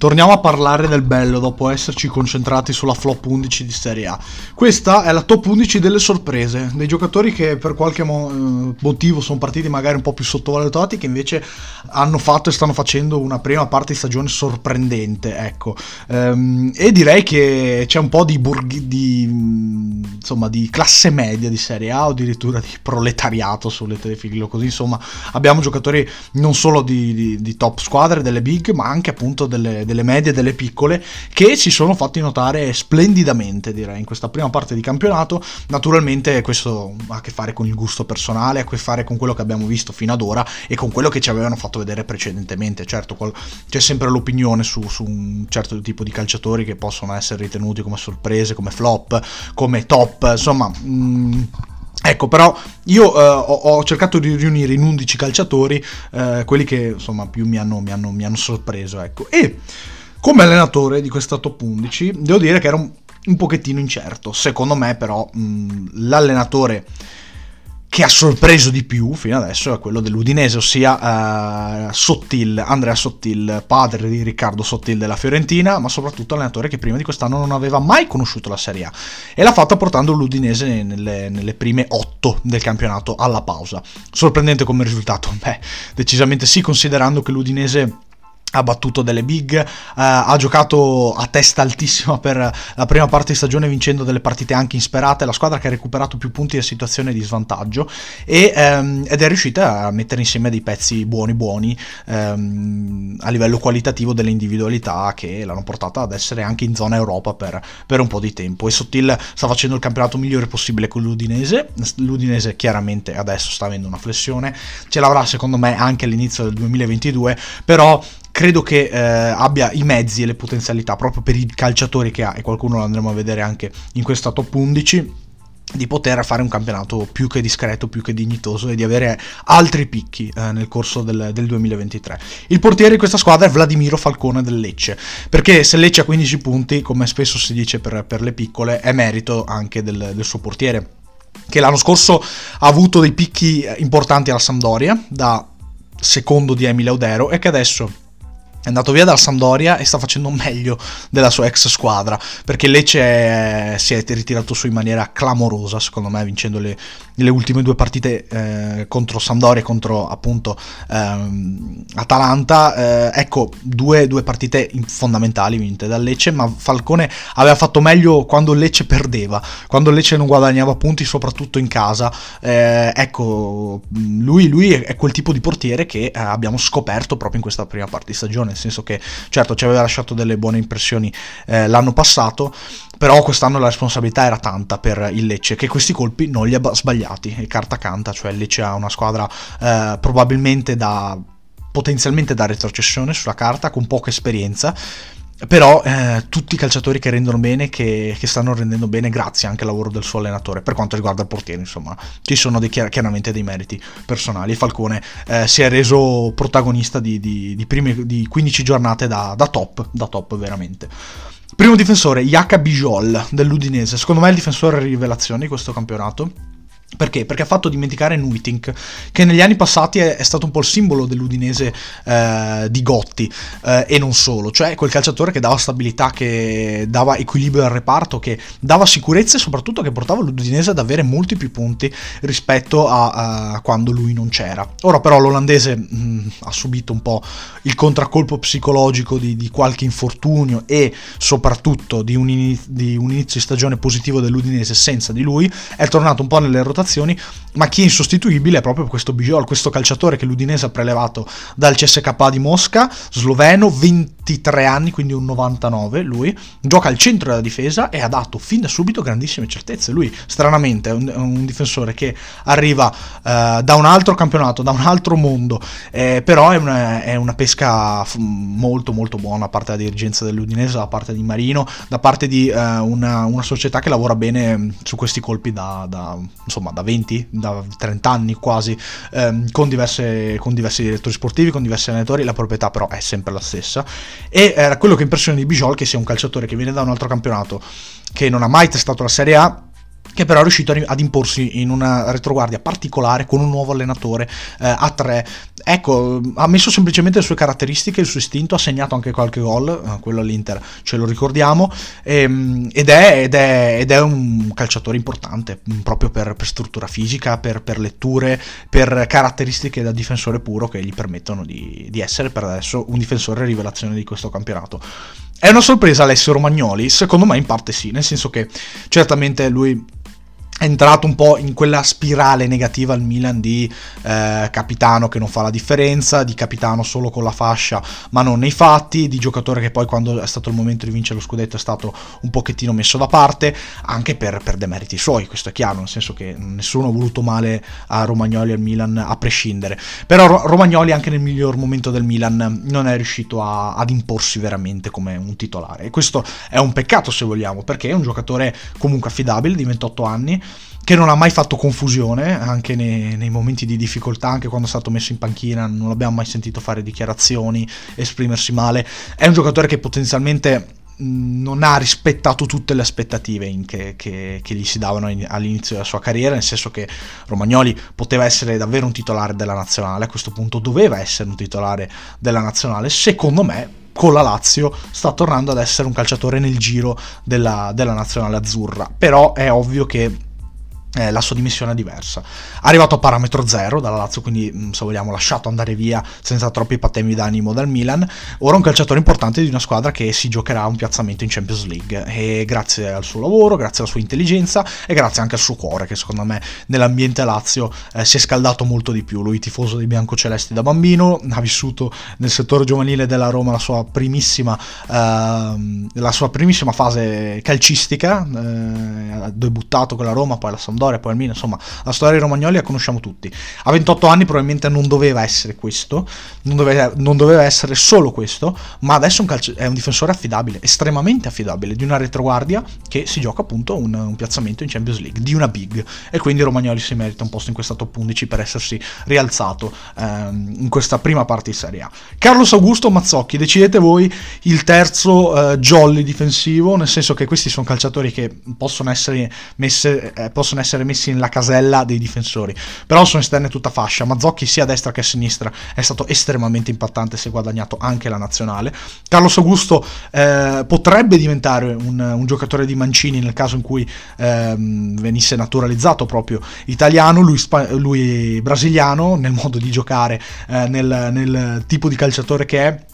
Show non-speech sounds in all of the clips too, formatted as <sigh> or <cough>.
torniamo a parlare del bello dopo esserci concentrati sulla flop 11 di Serie A. Questa è la top 11 delle sorprese, dei giocatori che per qualche mo- eh, motivo sono partiti magari un po' più sottovalutati, che invece hanno fatto e stanno facendo una prima parte di stagione sorprendente, ecco. Ehm, e direi che c'è un po' di, burghi- di, insomma, di classe media di Serie A o addirittura di proletariato sulle telefilo, così insomma abbiamo giocatori non solo di, di, di top squadre, delle big, ma anche appunto delle delle medie e delle piccole, che si sono fatti notare splendidamente, direi, in questa prima parte di campionato. Naturalmente questo ha a che fare con il gusto personale, ha a che fare con quello che abbiamo visto fino ad ora e con quello che ci avevano fatto vedere precedentemente. Certo, c'è sempre l'opinione su, su un certo tipo di calciatori che possono essere ritenuti come sorprese, come flop, come top, insomma... Mh, mm, Ecco, però io eh, ho, ho, cercato di riunire in 11 calciatori eh, quelli che insomma più mi hanno, mi hanno, mi hanno sorpreso. Ecco. E come allenatore di questa top 11 devo dire che era un, un pochettino incerto. Secondo me però mh, l'allenatore che ha sorpreso di più fino adesso è quello dell'Udinese, ossia uh, Sottil, Andrea Sottil, padre di Riccardo Sottil della Fiorentina, ma soprattutto allenatore che prima di quest'anno non aveva mai conosciuto la Serie A e l'ha fatta portando l'Udinese nelle, nelle prime otto del campionato alla pausa. Sorprendente come risultato? <laughs> Beh, decisamente sì, considerando che l'Udinese ha battuto delle big, eh, ha giocato a testa altissima per la prima parte di stagione vincendo delle partite anche insperate, la squadra che ha recuperato più punti in situazione di svantaggio e, ehm, ed è riuscita a mettere insieme dei pezzi buoni buoni ehm, a livello qualitativo delle individualità che l'hanno portata ad essere anche in zona Europa per, per un po' di tempo. E Sottil sta facendo il campionato migliore possibile con l'Udinese, l'Udinese chiaramente adesso sta avendo una flessione, ce l'avrà secondo me anche all'inizio del 2022, però credo che eh, abbia i mezzi e le potenzialità proprio per i calciatori che ha e qualcuno lo andremo a vedere anche in questa top 11 di poter fare un campionato più che discreto, più che dignitoso e di avere altri picchi eh, nel corso del, del, 2023. Il portiere di questa squadra è Vladimiro Falcone del Lecce, perché se Lecce ha 15 punti, come spesso si dice per, per le piccole, è merito anche del, del suo portiere, che l'anno scorso ha avuto dei picchi importanti alla Sampdoria, da secondo di Emile Audero, e che adesso è andato via dalla Sampdoria e sta facendo <laughs> meglio della sua ex squadra perché Lecce si è ritirato su in maniera clamorosa secondo me vincendo le, le ultime due partite eh, contro Sampdoria e contro appunto ehm, Atalanta. Eh, ecco due, due, partite fondamentali vinte dal Lecce ma Falcone aveva fatto meglio quando Lecce perdeva quando Lecce non guadagnava punti soprattutto in casa. Eh, ecco lui, lui, è quel tipo di portiere che eh, abbiamo scoperto proprio in questa prima parte di stagione nel senso che certo ci aveva lasciato delle buone impressioni eh, l'anno passato, però quest'anno la responsabilità era tanta per il Lecce che questi colpi non li ha sbagliati, e carta canta, cioè il Lecce ha una squadra eh, probabilmente da potenzialmente da retrocessione sulla carta con poca esperienza però eh, tutti i calciatori che rendono bene, che, che, stanno rendendo bene grazie anche al lavoro del suo allenatore. Per quanto riguarda il portiere, insomma, ci sono dei, chiaramente dei meriti personali. Falcone eh, si è reso protagonista di, di, di, prime, di 15 giornate da, da, top, da top veramente. Primo difensore, Jaka Bijol dell'Udinese. Secondo me è il difensore rivelazione di questo campionato perché? Perché ha fatto dimenticare Nuitink, che negli anni passati è, è stato un po' il simbolo dell'Udinese eh, di Gotti, eh, e non solo, cioè quel calciatore che dava stabilità, che dava equilibrio al reparto, che dava sicurezza e soprattutto che portava l'Udinese ad avere molti più punti rispetto a, a quando lui non c'era. Ora però l'olandese mh, mm, ha subito un po' il contraccolpo psicologico di, di qualche infortunio e soprattutto di un, inizio, di un inizio di stagione positivo dell'Udinese senza di lui, è tornato un po' nelle rotazioni rotazioni, ma chi è insostituibile è proprio questo Bijol, questo calciatore che l'Udinese ha prelevato dal CSK di Mosca, sloveno, 23 anni, quindi un 99 lui, gioca al centro della difesa e ha dato fin da subito grandissime certezze. Lui, stranamente, è un, un difensore che arriva uh, da un altro campionato, da un altro mondo, eh, però è una, è una pesca molto molto buona da parte della dirigenza dell'Udinese, da parte di Marino, da parte di uh, una, una, società che lavora bene su questi colpi da, da insomma insomma da 20, da 30 anni quasi, ehm, con, diverse, con, diversi direttori sportivi, con diversi allenatori, la proprietà però è sempre la stessa. E eh, quello che impressiona di Bijol che sia un calciatore che viene da un altro campionato, che non ha mai testato la Serie A, che però è riuscito ad imporsi in una retroguardia particolare con un nuovo allenatore eh, a tre. Ecco, ha messo semplicemente le sue caratteristiche, il suo istinto, ha segnato anche qualche gol, eh, quello all'Inter ce lo ricordiamo, ehm, ed, è, ed, è, ed, è, un calciatore importante mm, proprio per, per struttura fisica, per, per, letture, per caratteristiche da difensore puro che gli permettono di, di essere per adesso un difensore rivelazione di questo campionato. È una sorpresa Alessio Romagnoli? Secondo me in parte sì, nel senso che certamente lui è entrato un po' in quella spirale negativa al Milan di eh, capitano che non fa la differenza, di capitano solo con la fascia ma non nei fatti, di giocatore che poi quando è stato il momento di vincere lo scudetto è stato un pochettino messo da parte, anche per, per demeriti suoi, questo è chiaro, nel senso che nessuno ha voluto male a Romagnoli e al Milan a prescindere, però Romagnoli anche nel miglior momento del Milan non è riuscito a, ad imporsi veramente come un titolare. E questo è un peccato se vogliamo, perché è un giocatore comunque affidabile di 28 anni, che non ha mai fatto confusione, anche nei, nei, momenti di difficoltà, anche quando è stato messo in panchina, non l'abbiamo mai sentito fare dichiarazioni, esprimersi male. È un giocatore che potenzialmente non ha rispettato tutte le aspettative che, che, che, gli si davano all'inizio della sua carriera, nel senso che Romagnoli poteva essere davvero un titolare della nazionale, a questo punto doveva essere un titolare della nazionale, secondo me con la Lazio sta tornando ad essere un calciatore nel giro della, della nazionale azzurra, però è ovvio che eh, la sua dimissione è diversa. Arrivato a parametro zero dalla Lazio, quindi mm, se vogliamo lasciato andare via senza troppi patemi d'animo dal Milan, ora un calciatore importante di una squadra che si giocherà un piazzamento in Champions League e grazie al suo lavoro, grazie alla sua intelligenza e grazie anche al suo cuore che secondo me nell'ambiente Lazio eh, si è scaldato molto di più. Lui tifoso dei biancocelesti da bambino, ha vissuto nel settore giovanile della Roma la sua primissima, eh, la sua primissima fase calcistica, eh, ha debuttato con la Roma, poi la Sampdoria Sampdoria, poi al Milan, insomma, la storia di Romagnoli la conosciamo tutti. A 28 anni probabilmente non doveva essere questo, non doveva, non doveva essere solo questo, ma adesso è un, calcio, è un, difensore affidabile, estremamente affidabile, di una retroguardia che si gioca appunto un, un, piazzamento in Champions League, di una big, e quindi Romagnoli si merita un posto in questa top 11 per essersi rialzato ehm, in questa prima parte di Serie A. Carlos Augusto Mazzocchi, decidete voi il terzo eh, jolly difensivo, nel senso che questi sono calciatori che possono essere, messe, eh, possono essere essere messi nella casella dei difensori. Però sono esterne tutta fascia. Mazzocchi sia a destra che a sinistra è stato estremamente impattante, si è guadagnato anche la nazionale. Carlos Augusto eh, potrebbe diventare un, un, giocatore di Mancini nel caso in cui eh, venisse naturalizzato proprio italiano, lui, lui, brasiliano nel modo di giocare, eh, nel, nel tipo di calciatore che è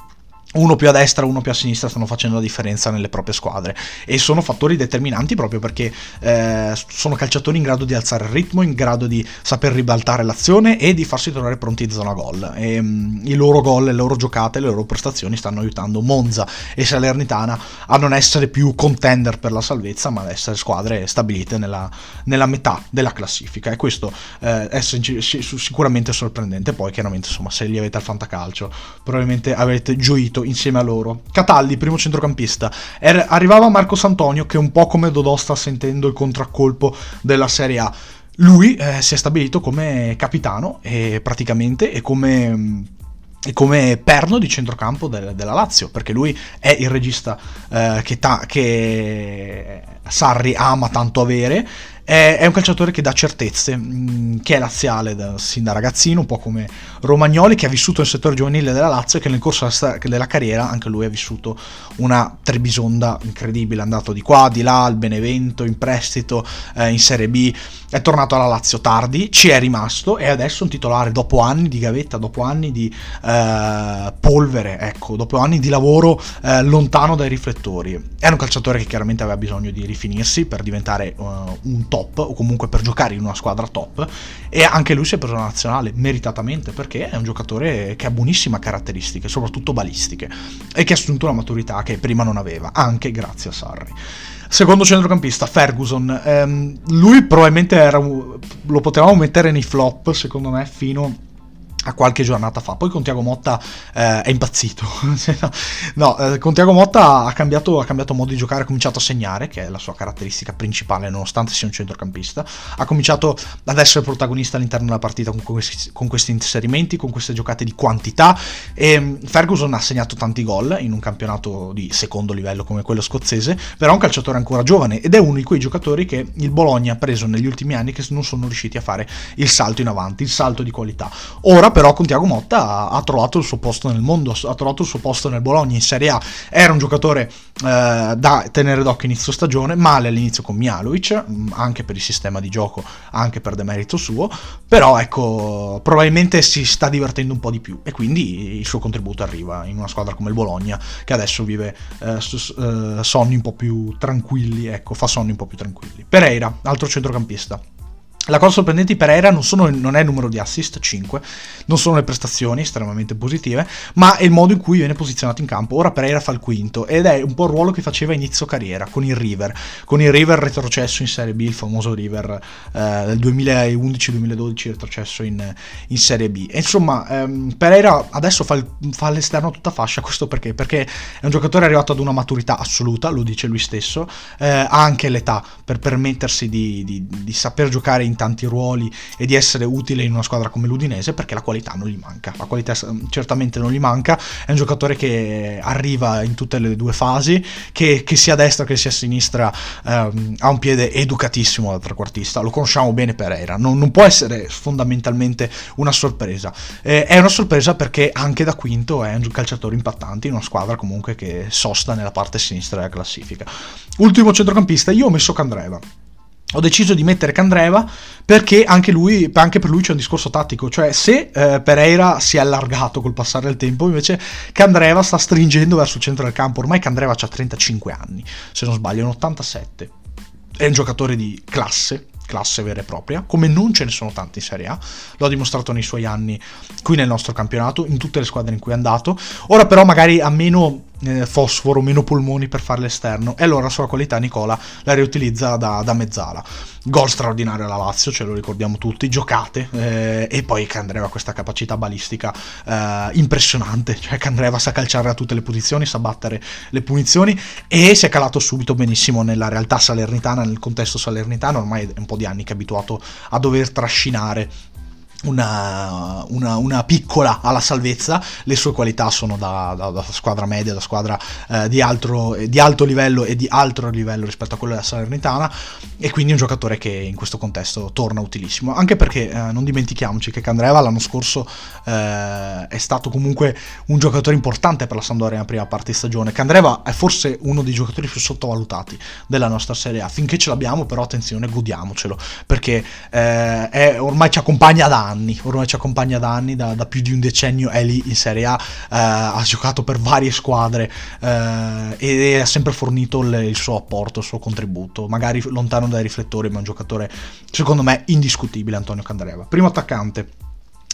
uno più a destra, uno più a sinistra stanno facendo la differenza nelle proprie squadre e sono fattori determinanti proprio perché eh, sono calciatori in grado di alzare il ritmo, in grado di saper ribaltare l'azione e di farsi trovare pronti in zona gol. E, um, I loro gol, le loro giocate, le loro prestazioni stanno aiutando Monza e Salernitana a non essere più contender per la salvezza, ma ad essere squadre stabilite nella, nella metà della classifica e questo eh, è sicuramente sorprendente. Poi chiaramente insomma se li avete al fantacalcio probabilmente avrete gioito insieme a loro. Cataldi, primo centrocampista. Er- arrivava Marco Santonio che un po' come Dodò sta sentendo il contraccolpo della Serie A. Lui eh, si è stabilito come capitano e praticamente e come e come perno di centrocampo del, della Lazio, perché lui è il regista eh, che, ta- che Sarri ama tanto avere è, è un calciatore che dà certezze, mm, che è laziale da, sin da ragazzino, un po' come Romagnoli che ha vissuto nel settore giovanile della Lazio e che nel corso della carriera anche lui ha vissuto una trebisonda incredibile, è andato di qua, di là, al Benevento, in prestito, eh, in Serie B, è tornato alla Lazio tardi, ci è rimasto e adesso è un titolare dopo anni di gavetta, dopo anni di eh, polvere, ecco, dopo anni di lavoro eh, lontano dai riflettori. È un calciatore che chiaramente aveva bisogno di rifinirsi per diventare uh, un top top o comunque per giocare in una squadra top e anche lui si è preso la nazionale meritatamente perché è un giocatore che ha buonissime caratteristiche, soprattutto balistiche e che ha assunto una maturità che prima non aveva, anche grazie a Sarri. Secondo centrocampista, Ferguson. Ehm, lui probabilmente era, lo potevamo mettere nei flop, secondo me, fino a qualche giornata fa. Poi con Tiago Motta eh, è impazzito. <laughs> no, eh, con Tiago Motta ha cambiato, ha cambiato, modo di giocare, ha cominciato a segnare, che è la sua caratteristica principale, nonostante sia un centrocampista. Ha cominciato ad essere protagonista all'interno della partita con questi, con questi inserimenti, con queste giocate di quantità. E mm, Ferguson ha segnato tanti gol in un campionato di secondo livello come quello scozzese, però è un calciatore ancora giovane ed è uno di quei giocatori che il Bologna ha preso negli ultimi anni che non sono riusciti a fare il salto in avanti, il salto di qualità. Ora però con Tiago Motta ha, ha, trovato il suo posto nel mondo, ha trovato il suo posto nel Bologna in Serie A. Era un giocatore eh, da tenere d'occhio inizio stagione, male all'inizio con Mialovic, mm, anche per il sistema di gioco, anche per demerito suo, però ecco, probabilmente si sta divertendo un po' di più e quindi il suo contributo arriva in una squadra come il Bologna che adesso vive eh, eh, sonni un po' più tranquilli, ecco, fa sonni un po' più tranquilli. Pereira, altro centrocampista. La cosa sorprendente di Pereira non, sono, non, è il numero di assist, 5, non sono le prestazioni estremamente positive, ma è il modo in cui viene posizionato in campo. Ora Pereira fa il quinto ed è un po' il ruolo che faceva inizio carriera con il River, con il River retrocesso in Serie B, il famoso River eh, del 2011-2012 retrocesso in, in, Serie B. E insomma, ehm, Pereira adesso fa, il, fa l'esterno a tutta fascia, questo perché? Perché è un giocatore arrivato ad una maturità assoluta, lo dice lui stesso, eh, ha anche l'età per permettersi di, di, di saper giocare in tanti ruoli e di essere utile in una squadra come l'Udinese perché la qualità non gli manca. La qualità certamente non gli manca, è un giocatore che arriva in tutte le due fasi, che, che sia a destra che sia a sinistra ehm, ha un piede educatissimo da trequartista, lo conosciamo bene Pereira, non, non può essere fondamentalmente una sorpresa. Eh, è una sorpresa perché anche da quinto è un calciatore impattante in una squadra comunque che sosta nella parte sinistra della classifica. Ultimo centrocampista, io ho messo Candreva ho deciso di mettere Candreva perché anche, lui, anche per lui c'è un discorso tattico, cioè se eh, Pereira si è allargato col passare del tempo, invece Candreva sta stringendo verso il centro del campo, ormai Candreva ha 35 anni, se non sbaglio, è un 87, è un giocatore di classe, classe vera e propria, come non ce ne sono tanti in Serie A, lo ha dimostrato nei suoi anni qui nel nostro campionato, in tutte le squadre in cui è andato, ora però magari ha meno eh, fosforo, meno polmoni per fare l'esterno. E allora sua qualità Nicola la riutilizza da, da mezzala. Gol straordinario alla Lazio, ce lo ricordiamo tutti, giocate eh, e poi Candreva questa capacità balistica eh, impressionante, cioè Candreva sa calciare a tutte le posizioni, sa battere le punizioni e si è calato subito benissimo nella realtà salernitana, nel contesto salernitano, ormai è un po' di anni che è abituato a dover trascinare una, una, una, piccola alla salvezza, le sue qualità sono da, da, da squadra media, da squadra eh, di, altro, di, alto livello e di altro livello rispetto a quello della Salernitana. E quindi un giocatore che in questo contesto torna utilissimo, anche perché eh, non dimentichiamoci che Candreva l'anno scorso eh, è stato comunque un giocatore importante per la Sampdoria nella prima parte di stagione, Candreva è forse uno dei giocatori più sottovalutati della nostra Serie A, finché ce l'abbiamo però attenzione godiamocelo, perché eh, è, ormai ci accompagna da anni, ormai ci accompagna da anni, da, da, più di un decennio è lì in Serie A, eh, ha giocato per varie squadre eh, e ha sempre fornito il, il, suo apporto, il suo contributo, magari lontano dai riflettori, ma è un giocatore secondo me indiscutibile Antonio Candreva. Primo attaccante.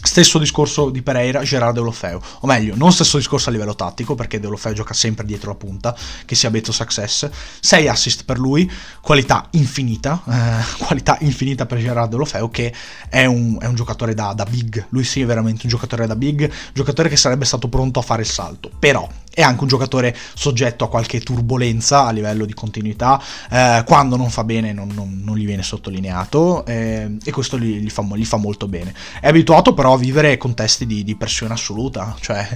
Stesso discorso di Pereira, Gerard Deulofeu, o meglio, non stesso discorso a livello tattico, perché Deulofeu gioca sempre dietro la punta, che sia Beto Success, 6 assist per lui, qualità infinita, eh, <laughs> qualità infinita per Gerard Deulofeu, che è un, è un giocatore da, da, big, lui sì è veramente un giocatore da big, giocatore che sarebbe stato pronto a fare il salto, però è anche un giocatore soggetto a qualche turbolenza a livello di continuità, eh, quando non fa bene non, non, non gli viene sottolineato eh, e questo gli, gli, fa, gli, fa, molto bene. È abituato però a vivere contesti di, di pressione assoluta, cioè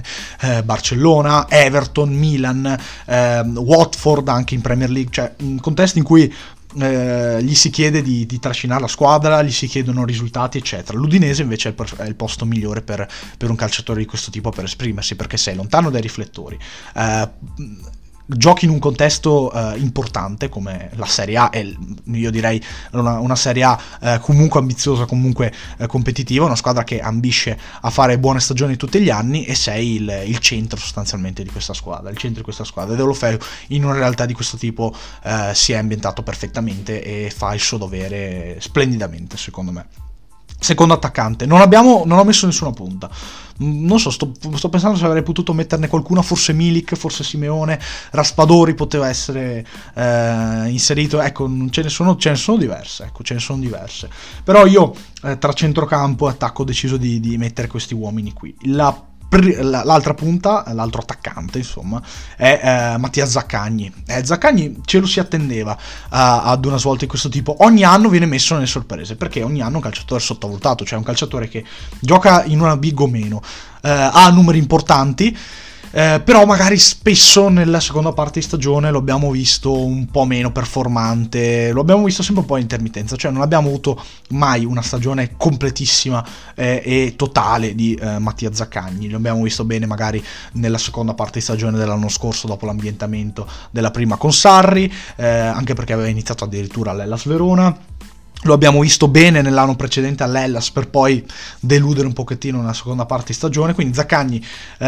eh, Barcellona, Everton, Milan, ehm, Watford anche in Premier League, cioè contesti in cui eh, gli si chiede di, di, trascinare la squadra, gli si chiedono risultati, eccetera. L'Udinese invece è il, è il posto migliore per, per, un calciatore di questo tipo per esprimersi, perché sei lontano dai riflettori. Eh, giochi in un contesto uh, importante come la Serie A e io direi una, una Serie A uh, comunque ambiziosa, comunque uh, competitiva, una squadra che ambisce a fare buone stagioni tutti gli anni e sei il, il centro sostanzialmente di questa squadra, il centro di questa squadra. ed Olofeu in una realtà di questo tipo si è ambientato perfettamente e fa il suo dovere splendidamente secondo me. Secondo attaccante, non, abbiamo, non ho messo nessuna punta. Mm, non so, sto, sto, pensando se avrei potuto metterne qualcuna, forse Milik, forse Simeone, Raspadori poteva essere eh, inserito. Ecco, ce ne, sono, ce ne sono diverse. Ecco, ce ne sono diverse. Però io eh, tra centrocampo e attacco ho deciso di, di mettere questi uomini qui. La l'altra punta, l'altro attaccante, insomma, è eh, Mattia Zaccagni. Eh, Zaccagni ce lo si attendeva uh, ad una svolta di questo tipo. Ogni anno viene messo nelle sorprese, perché ogni anno un calciatore sottovalutato, cioè un calciatore che gioca in una big o meno, uh, ha numeri importanti eh, però magari spesso nella seconda parte di stagione lo abbiamo visto un po' meno performante, lo abbiamo visto sempre un po' in intermittenza, cioè non abbiamo avuto mai una stagione completissima eh, e totale di eh, Mattia Zaccagni, lo abbiamo visto bene magari nella seconda parte di stagione dell'anno scorso dopo l'ambientamento della prima con Sarri, eh, anche perché aveva iniziato addirittura all'Ellas Verona lo abbiamo visto bene nell'anno precedente all'Ellas per poi deludere un pochettino nella seconda parte di stagione. Quindi Zaccagni eh,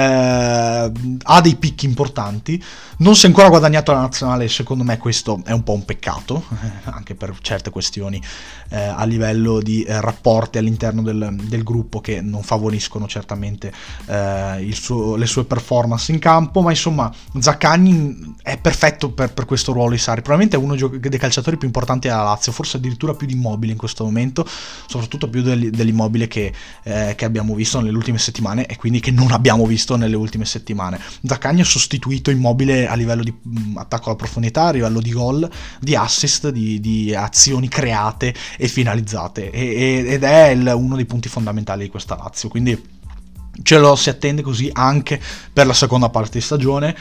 ha dei picchi importanti. Non si è ancora guadagnato la nazionale, secondo me questo è un po' un peccato, anche per certe questioni eh, a livello di eh, rapporti all'interno del, del, gruppo che non favoriscono certamente eh, suo, le sue performance in campo. Ma insomma, Zaccagni è perfetto per, per questo ruolo di Sari. Probabilmente è uno dei calciatori più importanti della Lazio, forse addirittura più di immobili in questo momento, soprattutto più dell'immobile che, eh, che, abbiamo visto nelle ultime settimane e quindi che non abbiamo visto nelle ultime settimane. Zaccagni ha sostituito immobile a livello di mh, mm, attacco alla profondità, a livello di gol, di assist, di, di azioni create e finalizzate. E, ed è il, uno dei punti fondamentali di questa Lazio, quindi ce lo si attende così anche per la seconda parte di stagione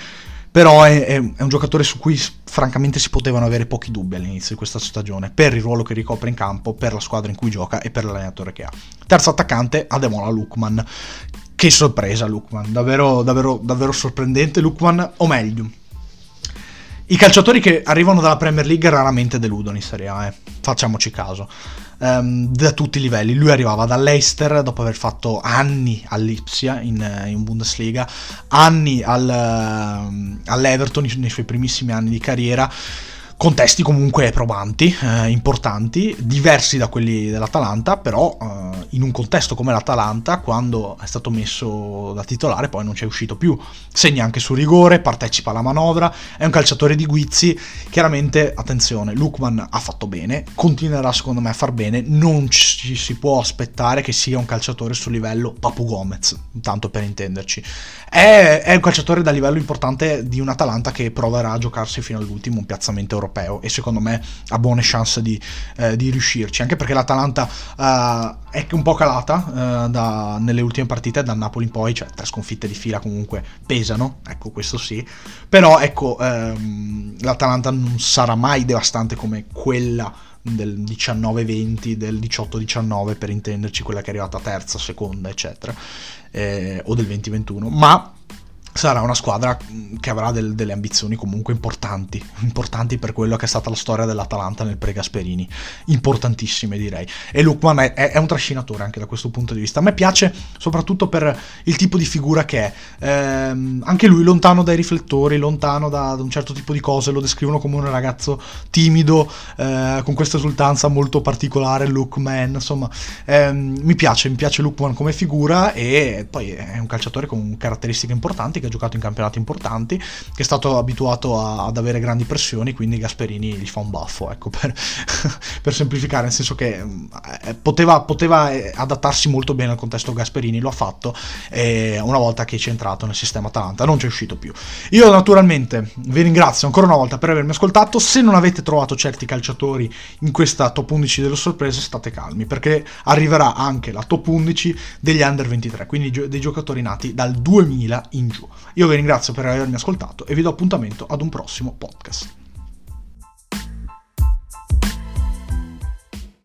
però è, è, è, un giocatore su cui francamente si potevano avere pochi dubbi all'inizio di questa stagione, per il ruolo che ricopre in campo, per la squadra in cui gioca e per l'allenatore che ha. Terzo attaccante, Ademola Lukman. Che sorpresa Lukman, davvero, davvero, davvero sorprendente Lukman, o meglio, i calciatori che arrivano dalla Premier League raramente deludono in Serie A, eh. facciamoci caso um, da tutti i livelli. Lui arrivava dall'Eister dopo aver fatto anni all'Ipsia in, in Bundesliga, anni al, uh, all'Everton nei suoi primissimi anni di carriera contesti comunque probanti, eh, importanti, diversi da quelli dell'Atalanta, però eh, in un contesto come l'Atalanta, quando è stato messo da titolare, poi non c'è uscito più. Segna anche su rigore, partecipa alla manovra, è un calciatore di guizzi. Chiaramente, attenzione, Lukman ha fatto bene, continuerà secondo me a far bene, non ci si può aspettare che sia un calciatore sul livello Papu Gomez, tanto per intenderci. È, è un calciatore da livello importante di un Atalanta che proverà a giocarsi fino all'ultimo un piazzamento europeo europeo e secondo me ha buone chance di, eh, di riuscirci, anche perché l'Atalanta uh, è un po' calata uh, da, nelle ultime partite, dal Napoli in poi, cioè tre sconfitte di fila comunque pesano, ecco questo sì, però ecco um, l'Atalanta non sarà mai devastante come quella del 19-20, del 18-19 per intenderci, quella che è arrivata terza, seconda, eccetera, eh, o del 20-21, ma sarà una squadra che avrà del, delle ambizioni comunque importanti, <laughs> importanti per quello che è stata la storia dell'Atalanta nel pre-Gasperini, importantissime direi. E Lukman è, è, un trascinatore anche da questo punto di vista. A me piace soprattutto per il tipo di figura che è, ehm, anche lui lontano dai riflettori, lontano da, da, un certo tipo di cose, lo descrivono come un ragazzo timido, eh, con questa esultanza molto particolare, Lukman, insomma, ehm, mi piace, mi piace Lukman come figura e poi è un calciatore con caratteristiche importanti che ha giocato in campionati importanti, che è stato abituato a, ad avere grandi pressioni, quindi Gasperini gli fa un baffo, ecco, <laughs> per, per semplificare, nel senso che eh, poteva, poteva, eh, adattarsi molto bene al contesto Gasperini, lo ha fatto, e una volta che è centrato nel sistema Atalanta non c'è uscito più. Io naturalmente vi ringrazio ancora una volta per avermi ascoltato, se non avete trovato certi calciatori in questa top 11 delle sorprese state calmi, perché arriverà anche la top 11 degli under 23, quindi dei giocatori nati dal 2000 in giù. Io vi ringrazio per avermi ascoltato e vi do appuntamento ad un prossimo podcast.